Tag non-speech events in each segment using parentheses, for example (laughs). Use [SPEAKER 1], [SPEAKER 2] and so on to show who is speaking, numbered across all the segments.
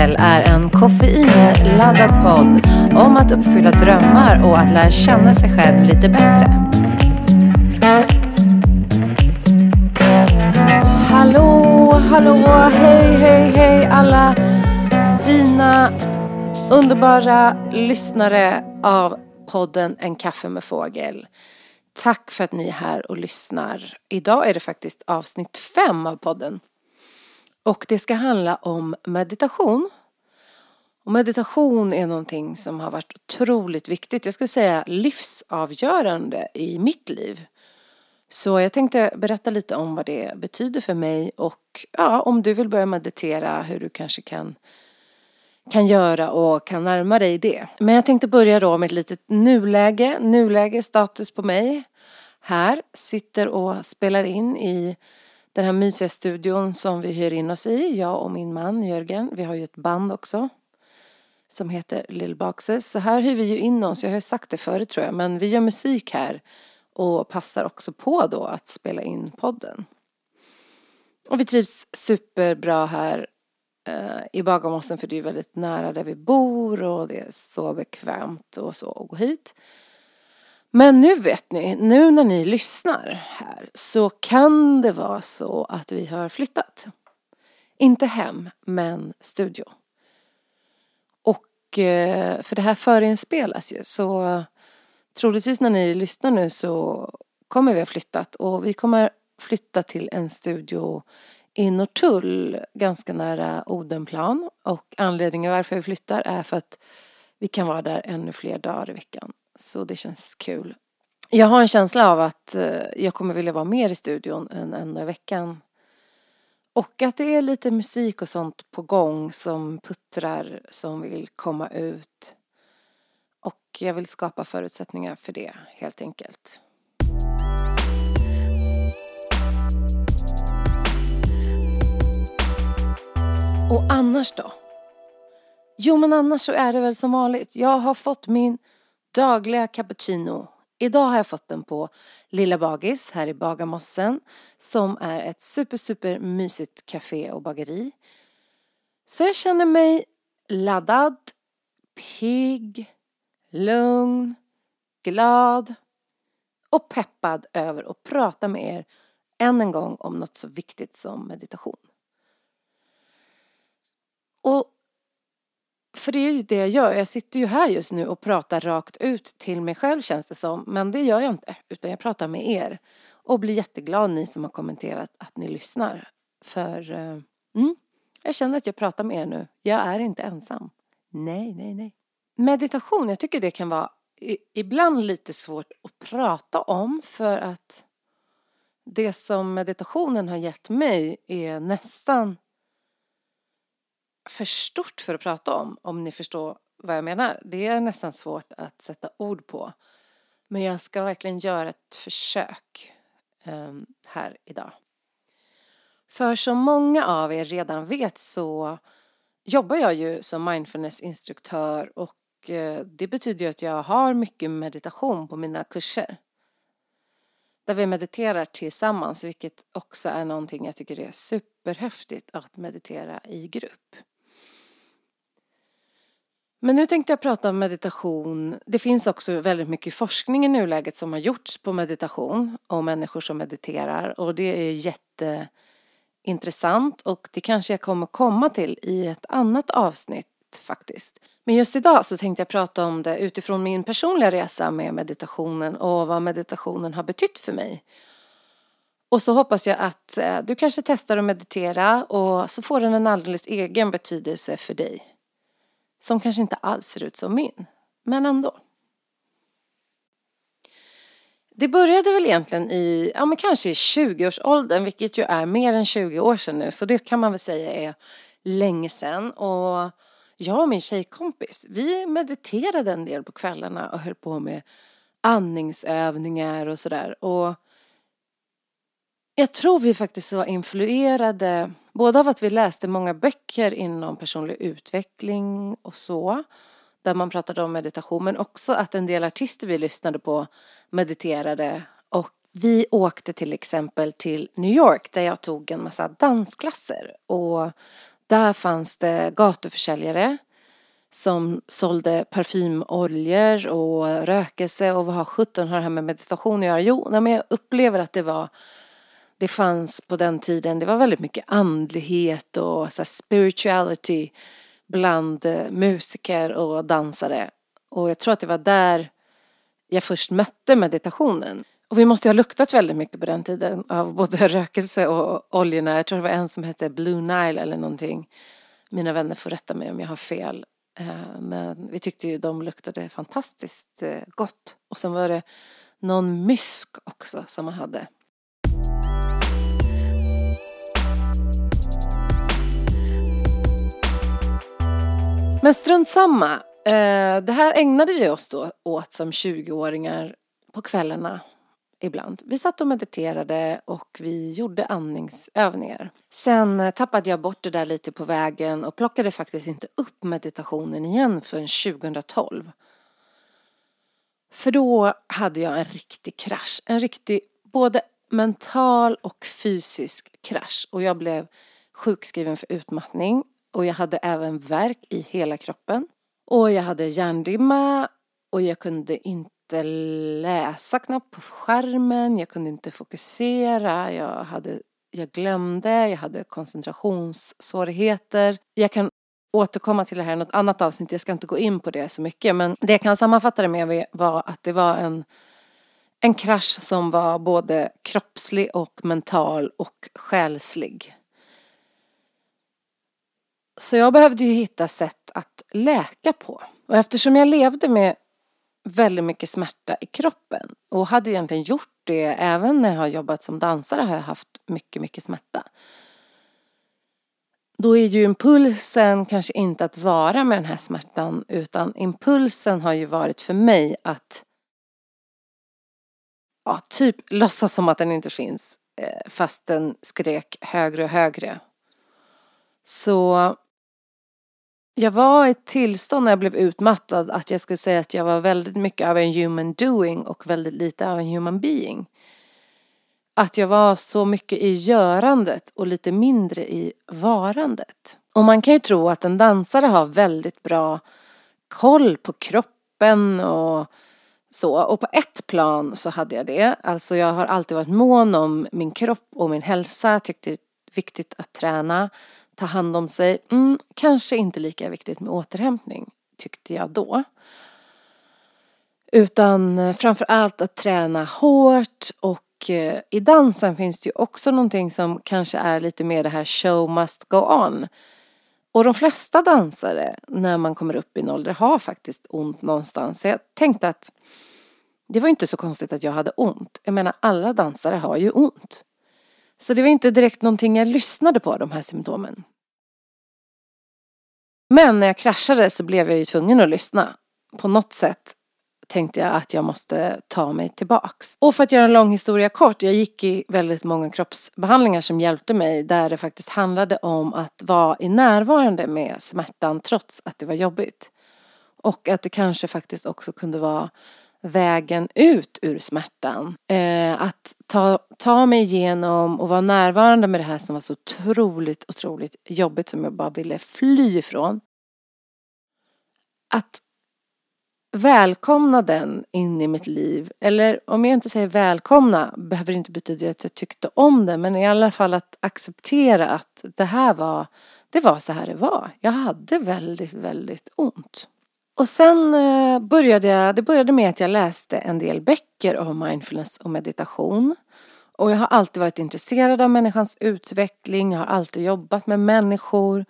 [SPEAKER 1] fågel är en koffeinladdad podd om att uppfylla drömmar och att lära känna sig själv lite bättre. Hallå, hallå, hej, hej, hej alla fina, underbara lyssnare av podden En kaffe med fågel. Tack för att ni är här och lyssnar. Idag är det faktiskt avsnitt fem av podden. Och det ska handla om meditation. Och meditation är någonting som har varit otroligt viktigt, jag skulle säga livsavgörande i mitt liv. Så jag tänkte berätta lite om vad det betyder för mig och ja, om du vill börja meditera hur du kanske kan kan göra och kan närma dig det. Men jag tänkte börja då med ett litet nuläge, nuläge status på mig. Här sitter och spelar in i den här mysiga studion som vi hyr in oss i, jag och min man Jörgen. Vi har ju ett band också som heter Little Boxes. Så här hyr vi ju in oss, jag har ju sagt det förut tror jag, men vi gör musik här och passar också på då att spela in podden. Och vi trivs superbra här eh, i Bagarmossen för det är väldigt nära där vi bor och det är så bekvämt och så att gå hit. Men nu vet ni, nu när ni lyssnar här så kan det vara så att vi har flyttat. Inte hem, men studio. Och eh, för det här förinspelas ju så troligtvis när ni lyssnar nu så kommer vi ha flyttat och vi kommer flytta till en studio i Norrtull ganska nära Odenplan och anledningen varför vi flyttar är för att vi kan vara där ännu fler dagar i veckan. Så det känns kul. Jag har en känsla av att eh, jag kommer vilja vara mer i studion än en i veckan. Och att det är lite musik och sånt på gång som puttrar som vill komma ut. Och jag vill skapa förutsättningar för det helt enkelt. Och annars då? Jo men annars så är det väl som vanligt. Jag har fått min dagliga cappuccino. Idag har jag fått den på Lilla Bagis här i Bagarmossen som är ett super super mysigt café och bageri. Så jag känner mig laddad, pigg, lugn, glad och peppad över att prata med er än en gång om något så viktigt som meditation. Och för det är ju det jag gör. Jag sitter ju här just nu och pratar rakt ut till mig själv känns det som. Men det gör jag inte. Utan jag pratar med er. Och blir jätteglad ni som har kommenterat att ni lyssnar. För uh, mm, jag känner att jag pratar med er nu. Jag är inte ensam. Nej, nej, nej. Meditation, jag tycker det kan vara ibland lite svårt att prata om för att det som meditationen har gett mig är nästan för stort för att prata om, om ni förstår vad jag menar. Det är nästan svårt att sätta ord på. Men jag ska verkligen göra ett försök um, här idag. För som många av er redan vet så jobbar jag ju som mindfulnessinstruktör och eh, det betyder ju att jag har mycket meditation på mina kurser. Där vi mediterar tillsammans, vilket också är någonting jag tycker är superhäftigt att meditera i grupp. Men nu tänkte jag prata om meditation. Det finns också väldigt mycket forskning i nuläget som har gjorts på meditation och människor som mediterar och det är jätteintressant och det kanske jag kommer komma till i ett annat avsnitt faktiskt. Men just idag så tänkte jag prata om det utifrån min personliga resa med meditationen och vad meditationen har betytt för mig. Och så hoppas jag att eh, du kanske testar att meditera och så får den en alldeles egen betydelse för dig. Som kanske inte alls ser ut som min, men ändå. Det började väl egentligen i, ja men kanske i 20-årsåldern, vilket ju är mer än 20 år sedan nu, så det kan man väl säga är länge sedan. Och jag och min tjejkompis, vi mediterade en del på kvällarna och höll på med andningsövningar och sådär. Och jag tror vi faktiskt var influerade både av att vi läste många böcker inom personlig utveckling och så där man pratade om meditation men också att en del artister vi lyssnade på mediterade och vi åkte till exempel till New York där jag tog en massa dansklasser och Där fanns det gatuförsäljare som sålde parfymoljor och rökelse och vad sjutton har det här med meditation att göra? Jo, men jag upplever att det var det fanns på den tiden, det var väldigt mycket andlighet och så spirituality bland eh, musiker och dansare. Och jag tror att det var där jag först mötte meditationen. Och vi måste ha luktat väldigt mycket på den tiden av både (laughs) rökelse och oljorna. Jag tror det var en som hette Blue Nile eller någonting. Mina vänner får rätta mig om jag har fel. Eh, men vi tyckte ju de luktade fantastiskt eh, gott. Och sen var det någon mysk också som man hade. Men strunt samma. Eh, det här ägnade vi oss då åt som 20-åringar på kvällarna ibland. Vi satt och mediterade och vi gjorde andningsövningar. Sen tappade jag bort det där lite på vägen och plockade faktiskt inte upp meditationen igen förrän 2012. För då hade jag en riktig krasch. En riktig både mental och fysisk krasch. Och jag blev sjukskriven för utmattning. Och jag hade även värk i hela kroppen. Och jag hade hjärndimma och jag kunde inte inte läsa knappt på skärmen, jag kunde inte fokusera, jag, hade, jag glömde, jag hade koncentrationssvårigheter. Jag kan återkomma till det här i något annat avsnitt, jag ska inte gå in på det så mycket men det jag kan sammanfatta det med var att det var en, en krasch som var både kroppslig och mental och själslig. Så jag behövde ju hitta sätt att läka på. Och eftersom jag levde med väldigt mycket smärta i kroppen. Och hade egentligen gjort det även när jag har jobbat som dansare har jag haft mycket, mycket smärta. Då är ju impulsen kanske inte att vara med den här smärtan utan impulsen har ju varit för mig att ja, typ låtsas som att den inte finns eh, fast den skrek högre och högre. Så jag var i ett tillstånd när jag blev utmattad att jag skulle säga att jag var väldigt mycket av en human doing och väldigt lite av en human being. Att jag var så mycket i görandet och lite mindre i varandet. Och man kan ju tro att en dansare har väldigt bra koll på kroppen och så. Och på ett plan så hade jag det. Alltså jag har alltid varit mån om min kropp och min hälsa. Tyckte det är viktigt att träna ta hand om sig, mm, kanske inte lika viktigt med återhämtning, tyckte jag då. Utan framförallt framför allt att träna hårt och eh, i dansen finns det ju också någonting som kanske är lite mer det här show must go on. Och de flesta dansare när man kommer upp i en ålder har faktiskt ont någonstans. Så jag tänkte att det var inte så konstigt att jag hade ont. Jag menar alla dansare har ju ont. Så det var inte direkt någonting jag lyssnade på, de här symptomen. Men när jag kraschade så blev jag ju tvungen att lyssna. På något sätt tänkte jag att jag måste ta mig tillbaks. Och för att göra en lång historia kort, jag gick i väldigt många kroppsbehandlingar som hjälpte mig där det faktiskt handlade om att vara i närvarande med smärtan trots att det var jobbigt. Och att det kanske faktiskt också kunde vara vägen ut ur smärtan. Eh, att ta, ta mig igenom och vara närvarande med det här som var så otroligt, otroligt jobbigt som jag bara ville fly ifrån. Att välkomna den in i mitt liv. Eller om jag inte säger välkomna behöver det inte betyda att jag tyckte om det. Men i alla fall att acceptera att det här var, det var så här det var. Jag hade väldigt, väldigt ont. Och sen eh, började jag, det började med att jag läste en del böcker om mindfulness och meditation. Och jag har alltid varit intresserad av människans utveckling, jag har alltid jobbat med människor,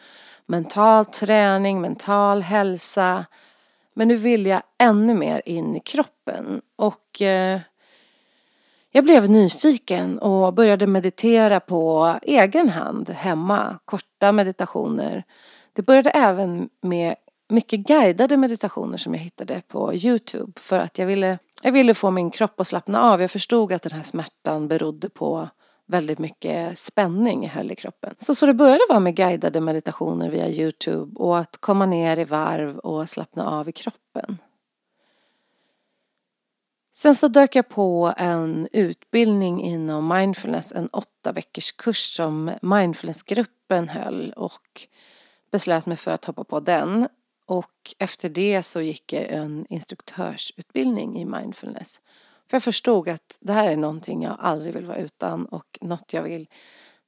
[SPEAKER 1] mental träning, mental hälsa. Men nu vill jag ännu mer in i kroppen. Och eh, jag blev nyfiken och började meditera på egen hand hemma, korta meditationer. Det började även med mycket guidade meditationer som jag hittade på Youtube för att jag ville, jag ville få min kropp att slappna av. Jag förstod att den här smärtan berodde på väldigt mycket spänning jag höll i kroppen. Så, så det började vara med guidade meditationer via Youtube och att komma ner i varv och slappna av i kroppen. Sen så dök jag på en utbildning inom mindfulness, en åtta veckors kurs som mindfulnessgruppen höll och beslöt mig för att hoppa på den. Och efter det så gick jag en instruktörsutbildning i mindfulness. För jag förstod att det här är någonting jag aldrig vill vara utan och något jag vill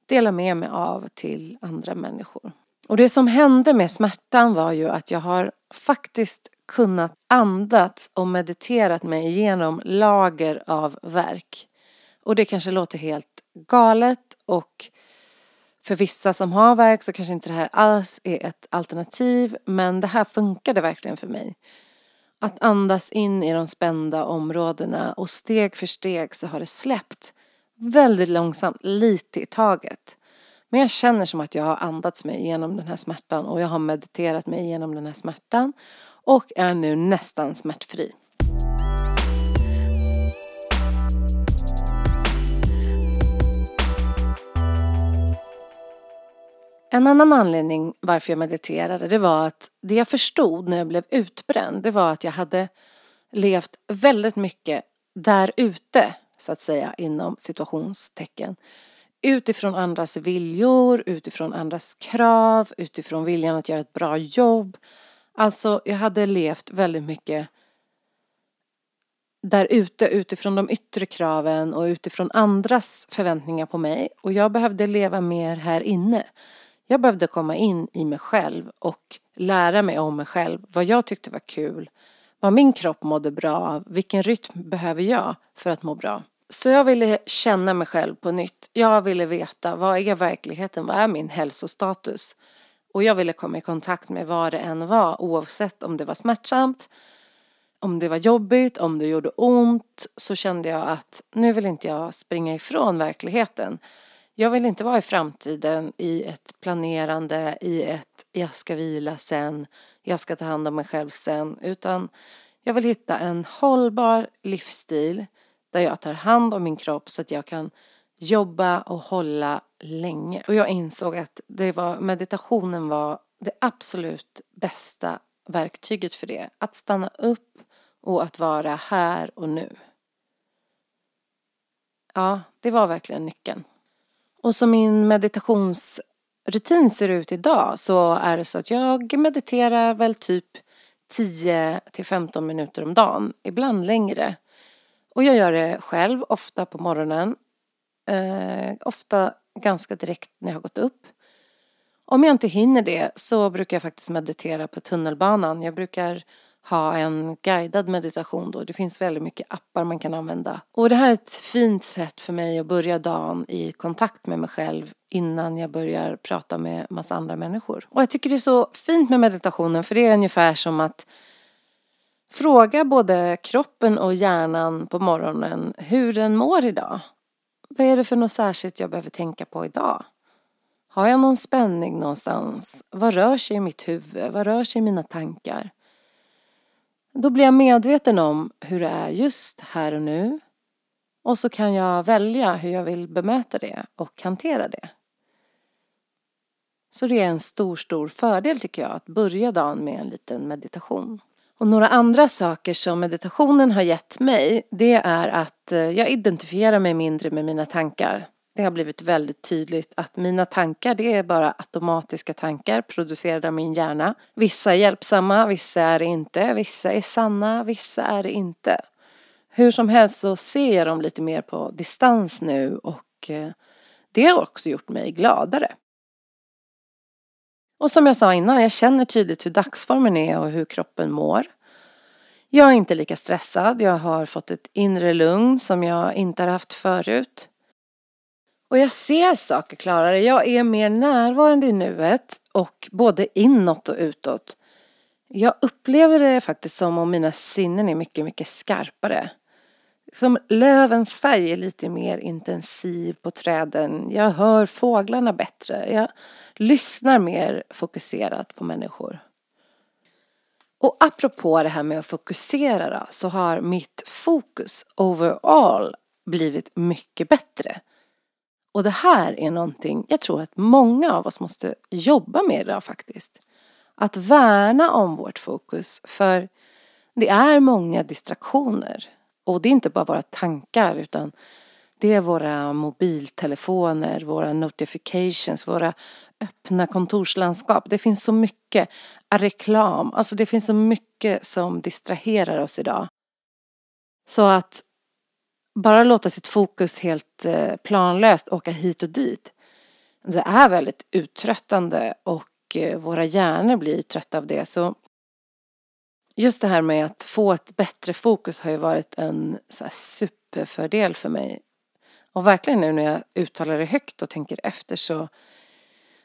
[SPEAKER 1] dela med mig av till andra människor. Och det som hände med smärtan var ju att jag har faktiskt kunnat andats och mediterat mig igenom lager av verk. Och det kanske låter helt galet och för vissa som har verk så kanske inte det här alls är ett alternativ men det här funkade verkligen för mig. Att andas in i de spända områdena och steg för steg så har det släppt. Väldigt långsamt, lite i taget. Men jag känner som att jag har andats mig igenom den här smärtan och jag har mediterat mig igenom den här smärtan och är nu nästan smärtfri. En annan anledning varför jag mediterade det var att det jag förstod när jag blev utbränd det var att jag hade levt väldigt mycket där ute så att säga inom situationstecken. Utifrån andras viljor, utifrån andras krav, utifrån viljan att göra ett bra jobb. Alltså jag hade levt väldigt mycket där ute utifrån de yttre kraven och utifrån andras förväntningar på mig och jag behövde leva mer här inne. Jag behövde komma in i mig själv och lära mig om mig själv, vad jag tyckte var kul, vad min kropp mådde bra av, vilken rytm behöver jag för att må bra. Så jag ville känna mig själv på nytt. Jag ville veta vad är verkligheten, vad är min hälsostatus? Och jag ville komma i kontakt med vad det än var oavsett om det var smärtsamt, om det var jobbigt, om det gjorde ont så kände jag att nu vill inte jag springa ifrån verkligheten. Jag vill inte vara i framtiden i ett planerande, i ett jag ska vila sen, jag ska ta hand om mig själv sen, utan jag vill hitta en hållbar livsstil där jag tar hand om min kropp så att jag kan jobba och hålla länge. Och jag insåg att det var, meditationen var det absolut bästa verktyget för det. Att stanna upp och att vara här och nu. Ja, det var verkligen nyckeln. Och som min meditationsrutin ser ut idag så är det så att jag mediterar väl typ 10 till 15 minuter om dagen, ibland längre. Och jag gör det själv, ofta på morgonen. Eh, ofta ganska direkt när jag har gått upp. Om jag inte hinner det så brukar jag faktiskt meditera på tunnelbanan. Jag brukar ha en guidad meditation då. Det finns väldigt mycket appar man kan använda. Och det här är ett fint sätt för mig att börja dagen i kontakt med mig själv innan jag börjar prata med massa andra människor. Och jag tycker det är så fint med meditationen för det är ungefär som att fråga både kroppen och hjärnan på morgonen hur den mår idag. Vad är det för något särskilt jag behöver tänka på idag? Har jag någon spänning någonstans? Vad rör sig i mitt huvud? Vad rör sig i mina tankar? Då blir jag medveten om hur det är just här och nu. Och så kan jag välja hur jag vill bemöta det och hantera det. Så det är en stor, stor fördel tycker jag att börja dagen med en liten meditation. Och några andra saker som meditationen har gett mig det är att eh, jag identifierar mig mindre med mina tankar. Det har blivit väldigt tydligt att mina tankar det är bara automatiska tankar producerade av min hjärna. Vissa är hjälpsamma, vissa är det inte, vissa är sanna, vissa är det inte. Hur som helst så ser jag dem lite mer på distans nu och eh, det har också gjort mig gladare. Och som jag sa innan, jag känner tydligt hur dagsformen är och hur kroppen mår. Jag är inte lika stressad, jag har fått ett inre lugn som jag inte har haft förut. Och jag ser saker klarare, jag är mer närvarande i nuet och både inåt och utåt. Jag upplever det faktiskt som om mina sinnen är mycket, mycket skarpare. Som lövens färg är lite mer intensiv på träden. Jag hör fåglarna bättre. Jag lyssnar mer fokuserat på människor. Och apropå det här med att fokusera då, så har mitt fokus overall blivit mycket bättre. Och det här är någonting jag tror att många av oss måste jobba med idag faktiskt. Att värna om vårt fokus för det är många distraktioner. Och det är inte bara våra tankar utan det är våra mobiltelefoner, våra notifications, våra öppna kontorslandskap. Det finns så mycket reklam, alltså det finns så mycket som distraherar oss idag. Så att bara låta sitt fokus helt eh, planlöst åka hit och dit. Det är väldigt uttröttande och eh, våra hjärnor blir trötta av det. Så just det här med att få ett bättre fokus har ju varit en så superfördel för mig. Och verkligen nu när jag uttalar det högt och tänker efter så,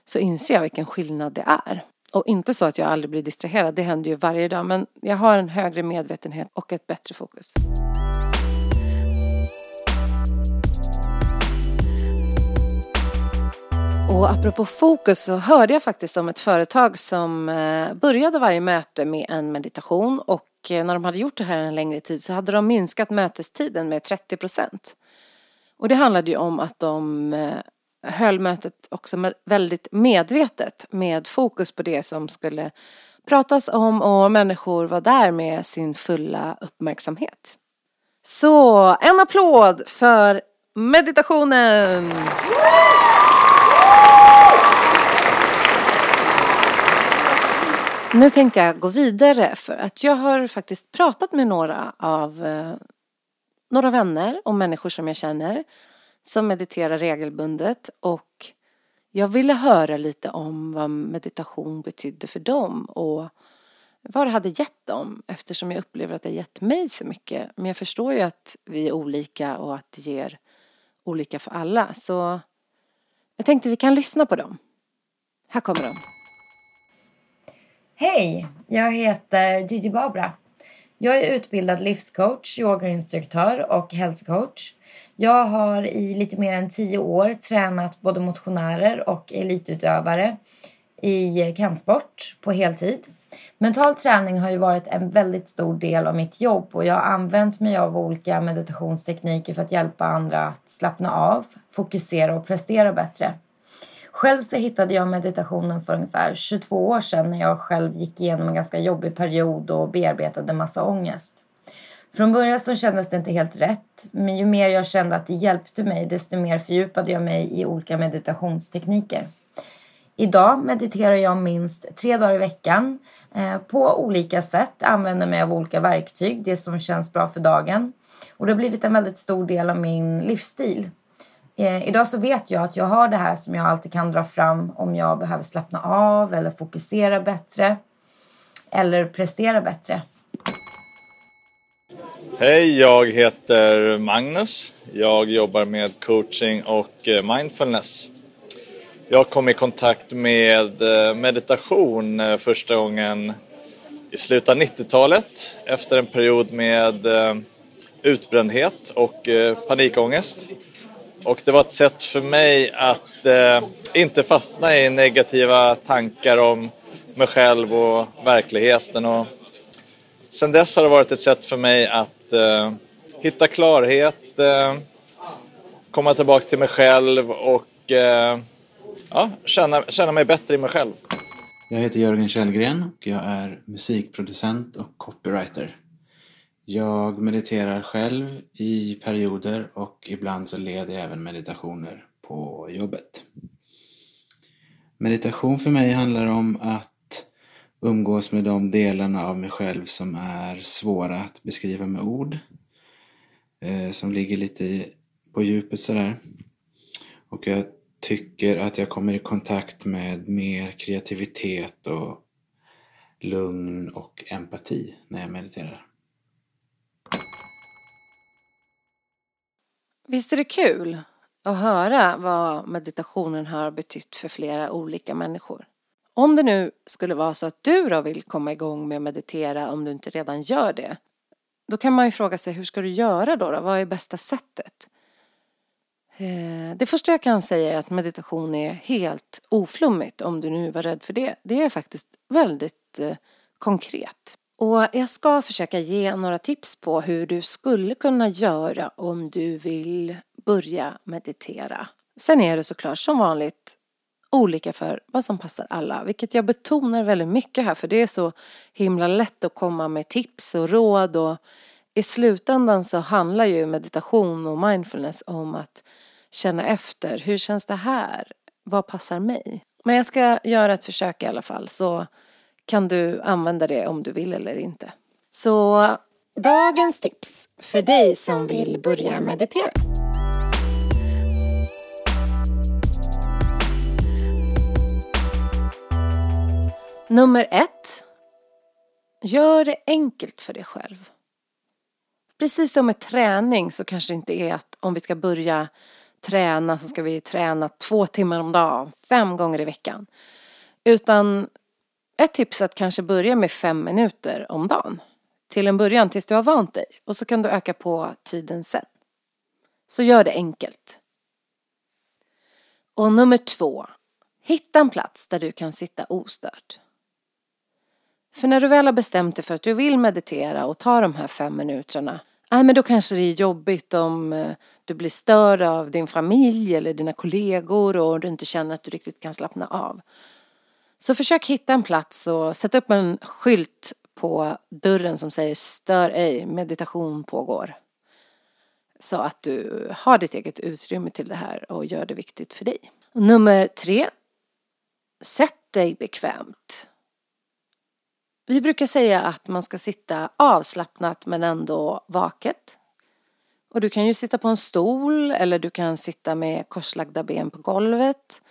[SPEAKER 1] så inser jag vilken skillnad det är. Och inte så att jag aldrig blir distraherad, det händer ju varje dag. Men jag har en högre medvetenhet och ett bättre fokus. Och apropå fokus så hörde jag faktiskt om ett företag som eh, började varje möte med en meditation och eh, när de hade gjort det här en längre tid så hade de minskat mötestiden med 30 procent. Och det handlade ju om att de eh, höll mötet också väldigt medvetet med fokus på det som skulle pratas om och människor var där med sin fulla uppmärksamhet. Så en applåd för meditationen! Nu tänkte jag gå vidare för att jag har faktiskt pratat med några av eh, några vänner och människor som jag känner som mediterar regelbundet och jag ville höra lite om vad meditation betydde för dem och vad det hade gett dem eftersom jag upplever att det har gett mig så mycket. Men jag förstår ju att vi är olika och att det ger olika för alla. Så jag tänkte vi kan lyssna på dem. Här kommer de.
[SPEAKER 2] Hej! Jag heter Gigi Babra. Jag är utbildad livscoach, yogainstruktör och hälsocoach. Jag har i lite mer än tio år tränat både motionärer och elitutövare i kampsport på heltid. Mental träning har ju varit en väldigt stor del av mitt jobb och jag har använt mig av olika meditationstekniker för att hjälpa andra att slappna av, fokusera och prestera bättre. Själv så hittade jag meditationen för ungefär 22 år sedan när jag själv gick igenom en ganska jobbig period och bearbetade massa ångest. Från början så kändes det inte helt rätt, men ju mer jag kände att det hjälpte mig desto mer fördjupade jag mig i olika meditationstekniker. Idag mediterar jag minst tre dagar i veckan eh, på olika sätt, använder mig av olika verktyg, det som känns bra för dagen. Och det har blivit en väldigt stor del av min livsstil. Eh, idag så vet jag att jag har det här som jag alltid kan dra fram om jag behöver slappna av eller fokusera bättre eller prestera bättre.
[SPEAKER 3] Hej, jag heter Magnus. Jag jobbar med coaching och eh, mindfulness. Jag kom i kontakt med eh, meditation eh, första gången i slutet av 90-talet efter en period med utbrändhet och panikångest. Och det var ett sätt för mig att eh, inte fastna i negativa tankar om mig själv och verkligheten. Och sen dess har det varit ett sätt för mig att eh, hitta klarhet, eh, komma tillbaka till mig själv och eh, ja, känna, känna mig bättre i mig själv.
[SPEAKER 4] Jag heter Jörgen Källgren och jag är musikproducent och copywriter. Jag mediterar själv i perioder och ibland så leder jag även meditationer på jobbet. Meditation för mig handlar om att umgås med de delarna av mig själv som är svåra att beskriva med ord. Eh, som ligger lite på djupet sådär. Och jag tycker att jag kommer i kontakt med mer kreativitet och lugn och empati när jag mediterar.
[SPEAKER 1] Visst är det kul att höra vad meditationen har betytt för flera olika människor? Om det nu skulle vara så att du då vill komma igång med att meditera om du inte redan gör det, då kan man ju fråga sig hur ska du göra då? då? Vad är bästa sättet? Eh, det första jag kan säga är att meditation är helt oflummigt om du nu var rädd för det. Det är faktiskt väldigt eh, konkret. Och jag ska försöka ge några tips på hur du skulle kunna göra om du vill börja meditera. Sen är det såklart som vanligt olika för vad som passar alla, vilket jag betonar väldigt mycket här för det är så himla lätt att komma med tips och råd och i slutändan så handlar ju meditation och mindfulness om att känna efter, hur känns det här? Vad passar mig? Men jag ska göra ett försök i alla fall så kan du använda det om du vill eller inte. Så dagens tips för dig som vill börja meditera. Nummer ett. Gör det enkelt för dig själv. Precis som med träning så kanske det inte är att om vi ska börja träna så ska vi träna två timmar om dagen, fem gånger i veckan. Utan ett tips är att kanske börja med fem minuter om dagen. Till en början tills du har vant dig och så kan du öka på tiden sen. Så gör det enkelt. Och nummer två. Hitta en plats där du kan sitta ostört. För när du väl har bestämt dig för att du vill meditera och ta de här fem minuterna Nej, men då kanske det är jobbigt om eh, du blir störd av din familj eller dina kollegor och du inte känner att du riktigt kan slappna av. Så försök hitta en plats och sätt upp en skylt på dörren som säger stör ej, meditation pågår. Så att du har ditt eget utrymme till det här och gör det viktigt för dig. Nummer tre. Sätt dig bekvämt. Vi brukar säga att man ska sitta avslappnat men ändå vaket. Och du kan ju sitta på en stol eller du kan sitta med korslagda ben på golvet.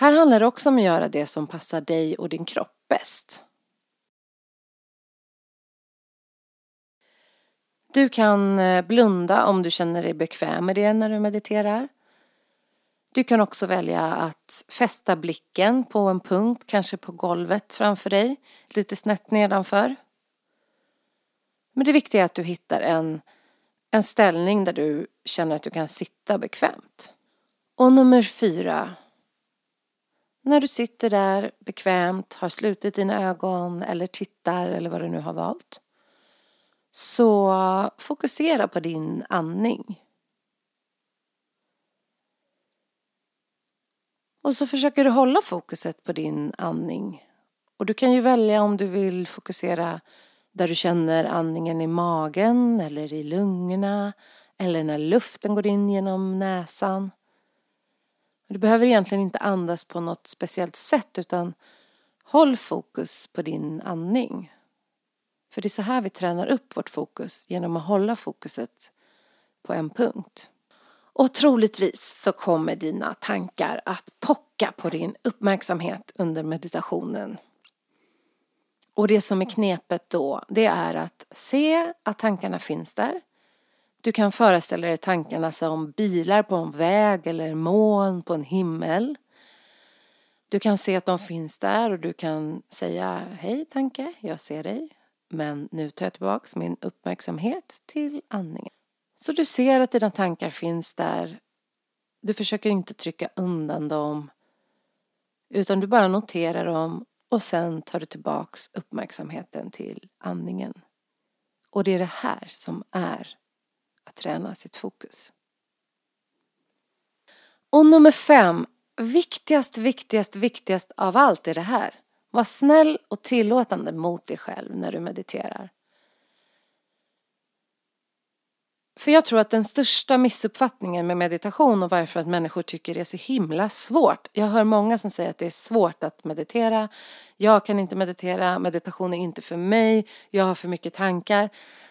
[SPEAKER 1] Här handlar det också om att göra det som passar dig och din kropp bäst. Du kan eh, blunda om du känner dig bekväm med det när du mediterar. Du kan också välja att fästa blicken på en punkt, kanske på golvet framför dig, lite snett nedanför. Men det viktiga är att du hittar en, en ställning där du känner att du kan sitta bekvämt. Och nummer fyra. När du sitter där bekvämt, har slutit dina ögon eller tittar eller vad du nu har valt. Så fokusera på din andning. Och så försöker du hålla fokuset på din andning. Och du kan ju välja om du vill fokusera där du känner andningen i magen eller i lungorna eller när luften går in genom näsan. Du behöver egentligen inte andas på något speciellt sätt utan håll fokus på din andning. För det är så här vi tränar upp vårt fokus genom att hålla fokuset på en punkt. Och troligtvis så kommer dina tankar att pocka på din uppmärksamhet under meditationen. Och det som är knepet då, det är att se att tankarna finns där. Du kan föreställa dig tankarna som bilar på en väg eller moln på en himmel. Du kan se att de finns där och du kan säga Hej tanke, jag ser dig. Men nu tar jag tillbaks min uppmärksamhet till andningen. Så du ser att dina tankar finns där. Du försöker inte trycka undan dem. Utan du bara noterar dem och sen tar du tillbaks uppmärksamheten till andningen. Och det är det här som är träna sitt fokus. Och nummer fem, viktigast, viktigast, viktigast av allt är det här. Var snäll och tillåtande mot dig själv när du mediterar. För jag tror att den största missuppfattningen med meditation och varför att människor tycker det är så himla svårt. Jag hör många som säger att det är svårt att meditera. Jag kan inte meditera, meditation är inte för mig, jag har för mycket tankar.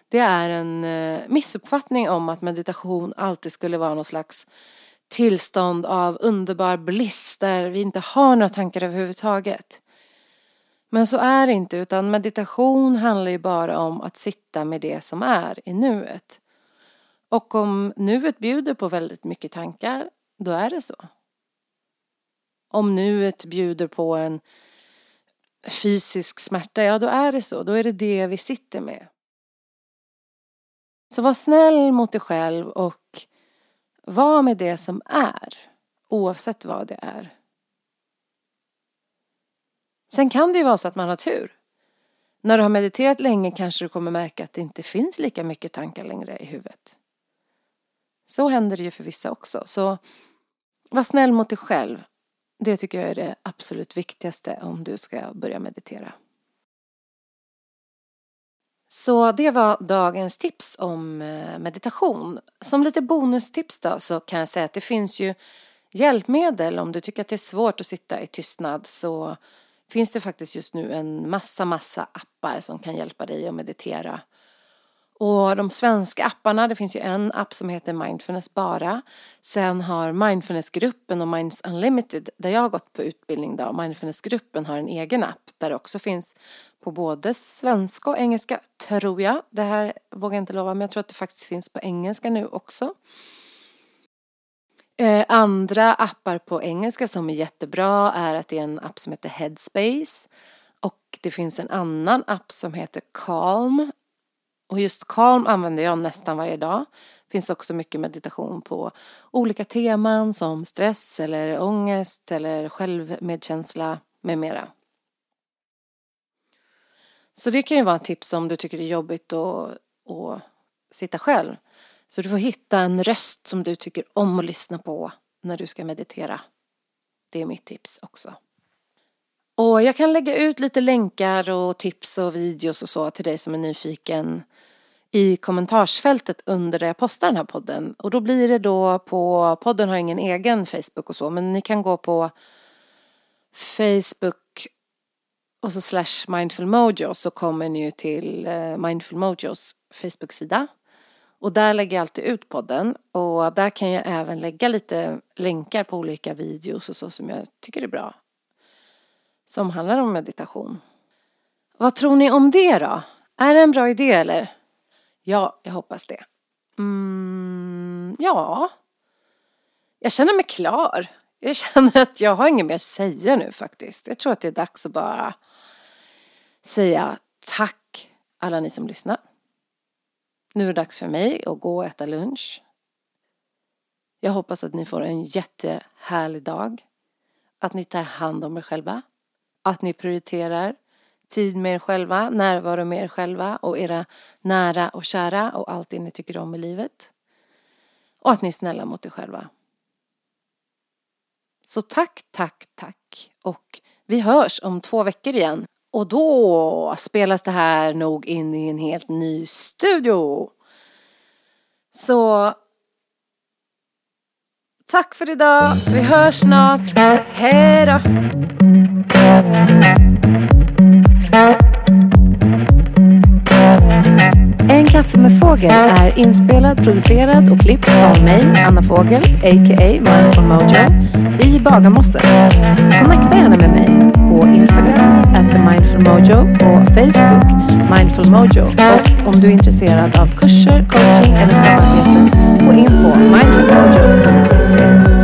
[SPEAKER 1] Det är en eh, missuppfattning om att meditation alltid skulle vara någon slags tillstånd av underbar bliss där vi inte har några tankar överhuvudtaget. Men så är det inte utan meditation handlar ju bara om att sitta med det som är i nuet. Och om nuet bjuder på väldigt mycket tankar, då är det så. Om nuet bjuder på en fysisk smärta, ja då är det så. Då är det det vi sitter med. Så var snäll mot dig själv och var med det som är, oavsett vad det är. Sen kan det ju vara så att man har tur. När du har mediterat länge kanske du kommer märka att det inte finns lika mycket tankar längre i huvudet. Så händer det ju för vissa också. Så var snäll mot dig själv. Det tycker jag är det absolut viktigaste om du ska börja meditera. Så det var dagens tips om eh, meditation. Som lite bonustips då så kan jag säga att det finns ju hjälpmedel om du tycker att det är svårt att sitta i tystnad så finns det faktiskt just nu en massa, massa appar som kan hjälpa dig att meditera. Och de svenska apparna, det finns ju en app som heter Mindfulness bara. Sen har Mindfulnessgruppen och Minds Unlimited, där jag har gått på utbildning då, Mindfulnessgruppen har en egen app där det också finns på både svenska och engelska, tror jag. Det här vågar jag inte lova, men jag tror att det faktiskt finns på engelska nu också. Eh, andra appar på engelska som är jättebra är att det är en app som heter Headspace och det finns en annan app som heter Calm. Och just Calm använder jag nästan varje dag. Det finns också mycket meditation på olika teman som stress eller ångest eller självmedkänsla med mera. Så det kan ju vara ett tips om du tycker det är jobbigt att, att sitta själv. Så du får hitta en röst som du tycker om att lyssna på när du ska meditera. Det är mitt tips också. Och jag kan lägga ut lite länkar och tips och videos och så till dig som är nyfiken i kommentarsfältet under där jag postar den här podden. Och då blir det då på, podden har ingen egen Facebook och så, men ni kan gå på Facebook och så slash mindful mojo så kommer ni ju till eh, mindful mojos Facebook-sida. Och där lägger jag alltid ut podden och där kan jag även lägga lite länkar på olika videos och så som jag tycker är bra. Som handlar om meditation. Vad tror ni om det då? Är det en bra idé eller? Ja, jag hoppas det. Mm, ja. Jag känner mig klar. Jag känner att jag har inget mer att säga nu faktiskt. Jag tror att det är dags att bara säga tack alla ni som lyssnar. Nu är det dags för mig att gå och äta lunch. Jag hoppas att ni får en jättehärlig dag. Att ni tar hand om er själva. Att ni prioriterar tid med er själva, närvaro med er själva och era nära och kära och allt det ni tycker om i livet. Och att ni är snälla mot er själva. Så tack, tack, tack. Och vi hörs om två veckor igen. Och då spelas det här nog in i en helt ny studio. Så tack för idag. Vi hörs snart. Hej då! En kaffe med fågel är inspelad, producerad och klippt av mig, Anna Fågel, a.k.a. Mindful Mojo, i Bagarmossen. Connecta gärna med mig på Instagram, at the Mindful Mojo, på Facebook, Mindful Mojo och om du är intresserad av kurser, coaching eller samarbete, gå in på mindfulmojo.se.